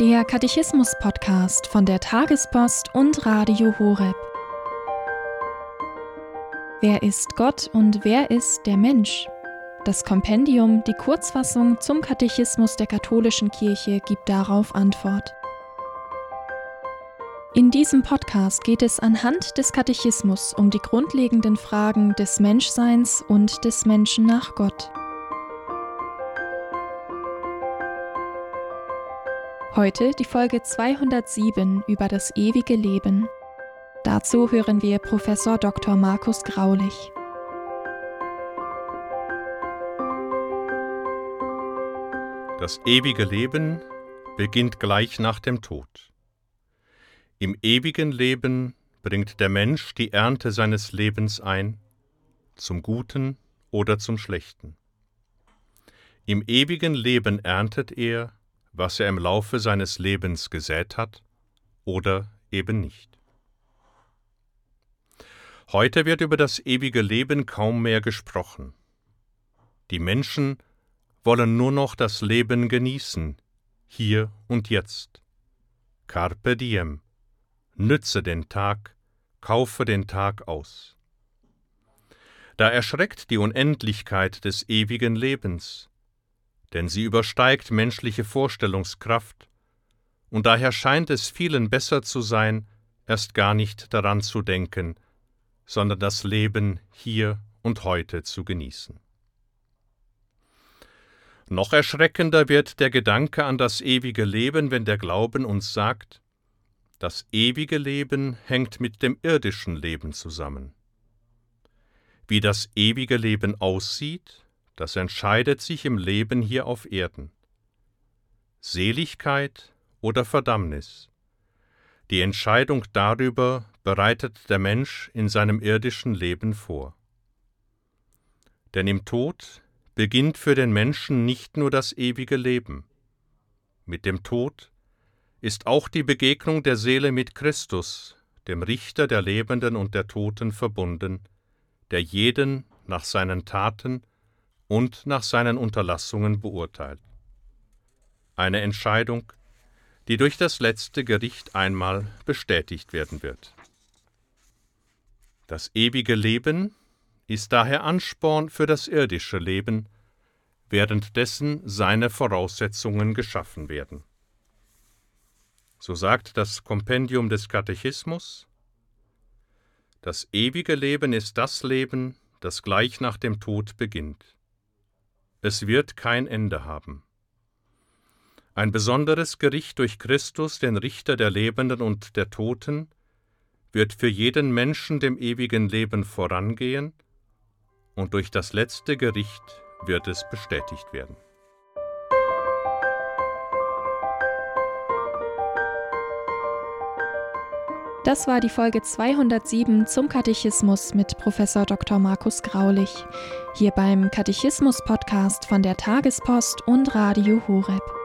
Der Katechismus-Podcast von der Tagespost und Radio Horeb. Wer ist Gott und wer ist der Mensch? Das Kompendium, die Kurzfassung zum Katechismus der katholischen Kirche, gibt darauf Antwort. In diesem Podcast geht es anhand des Katechismus um die grundlegenden Fragen des Menschseins und des Menschen nach Gott. Heute die Folge 207 über das ewige Leben. Dazu hören wir Professor Dr. Markus Graulich. Das ewige Leben beginnt gleich nach dem Tod. Im ewigen Leben bringt der Mensch die Ernte seines Lebens ein, zum Guten oder zum Schlechten. Im ewigen Leben erntet er, was er im Laufe seines Lebens gesät hat oder eben nicht. Heute wird über das ewige Leben kaum mehr gesprochen. Die Menschen wollen nur noch das Leben genießen, hier und jetzt. Carpe diem. Nütze den Tag, kaufe den Tag aus. Da erschreckt die Unendlichkeit des ewigen Lebens, denn sie übersteigt menschliche Vorstellungskraft, und daher scheint es vielen besser zu sein, erst gar nicht daran zu denken, sondern das Leben hier und heute zu genießen. Noch erschreckender wird der Gedanke an das ewige Leben, wenn der Glauben uns sagt, das ewige Leben hängt mit dem irdischen Leben zusammen. Wie das ewige Leben aussieht, das entscheidet sich im Leben hier auf Erden. Seligkeit oder Verdammnis. Die Entscheidung darüber bereitet der Mensch in seinem irdischen Leben vor. Denn im Tod beginnt für den Menschen nicht nur das ewige Leben. Mit dem Tod ist auch die Begegnung der Seele mit Christus, dem Richter der Lebenden und der Toten, verbunden, der jeden nach seinen Taten und nach seinen Unterlassungen beurteilt. Eine Entscheidung, die durch das letzte Gericht einmal bestätigt werden wird. Das ewige Leben ist daher Ansporn für das irdische Leben, währenddessen seine Voraussetzungen geschaffen werden. So sagt das Kompendium des Katechismus, das ewige Leben ist das Leben, das gleich nach dem Tod beginnt. Es wird kein Ende haben. Ein besonderes Gericht durch Christus, den Richter der Lebenden und der Toten, wird für jeden Menschen dem ewigen Leben vorangehen, und durch das letzte Gericht wird es bestätigt werden. Das war die Folge 207 zum Katechismus mit Professor Dr. Markus Graulich, hier beim Katechismus-Podcast von der Tagespost und Radio Horeb.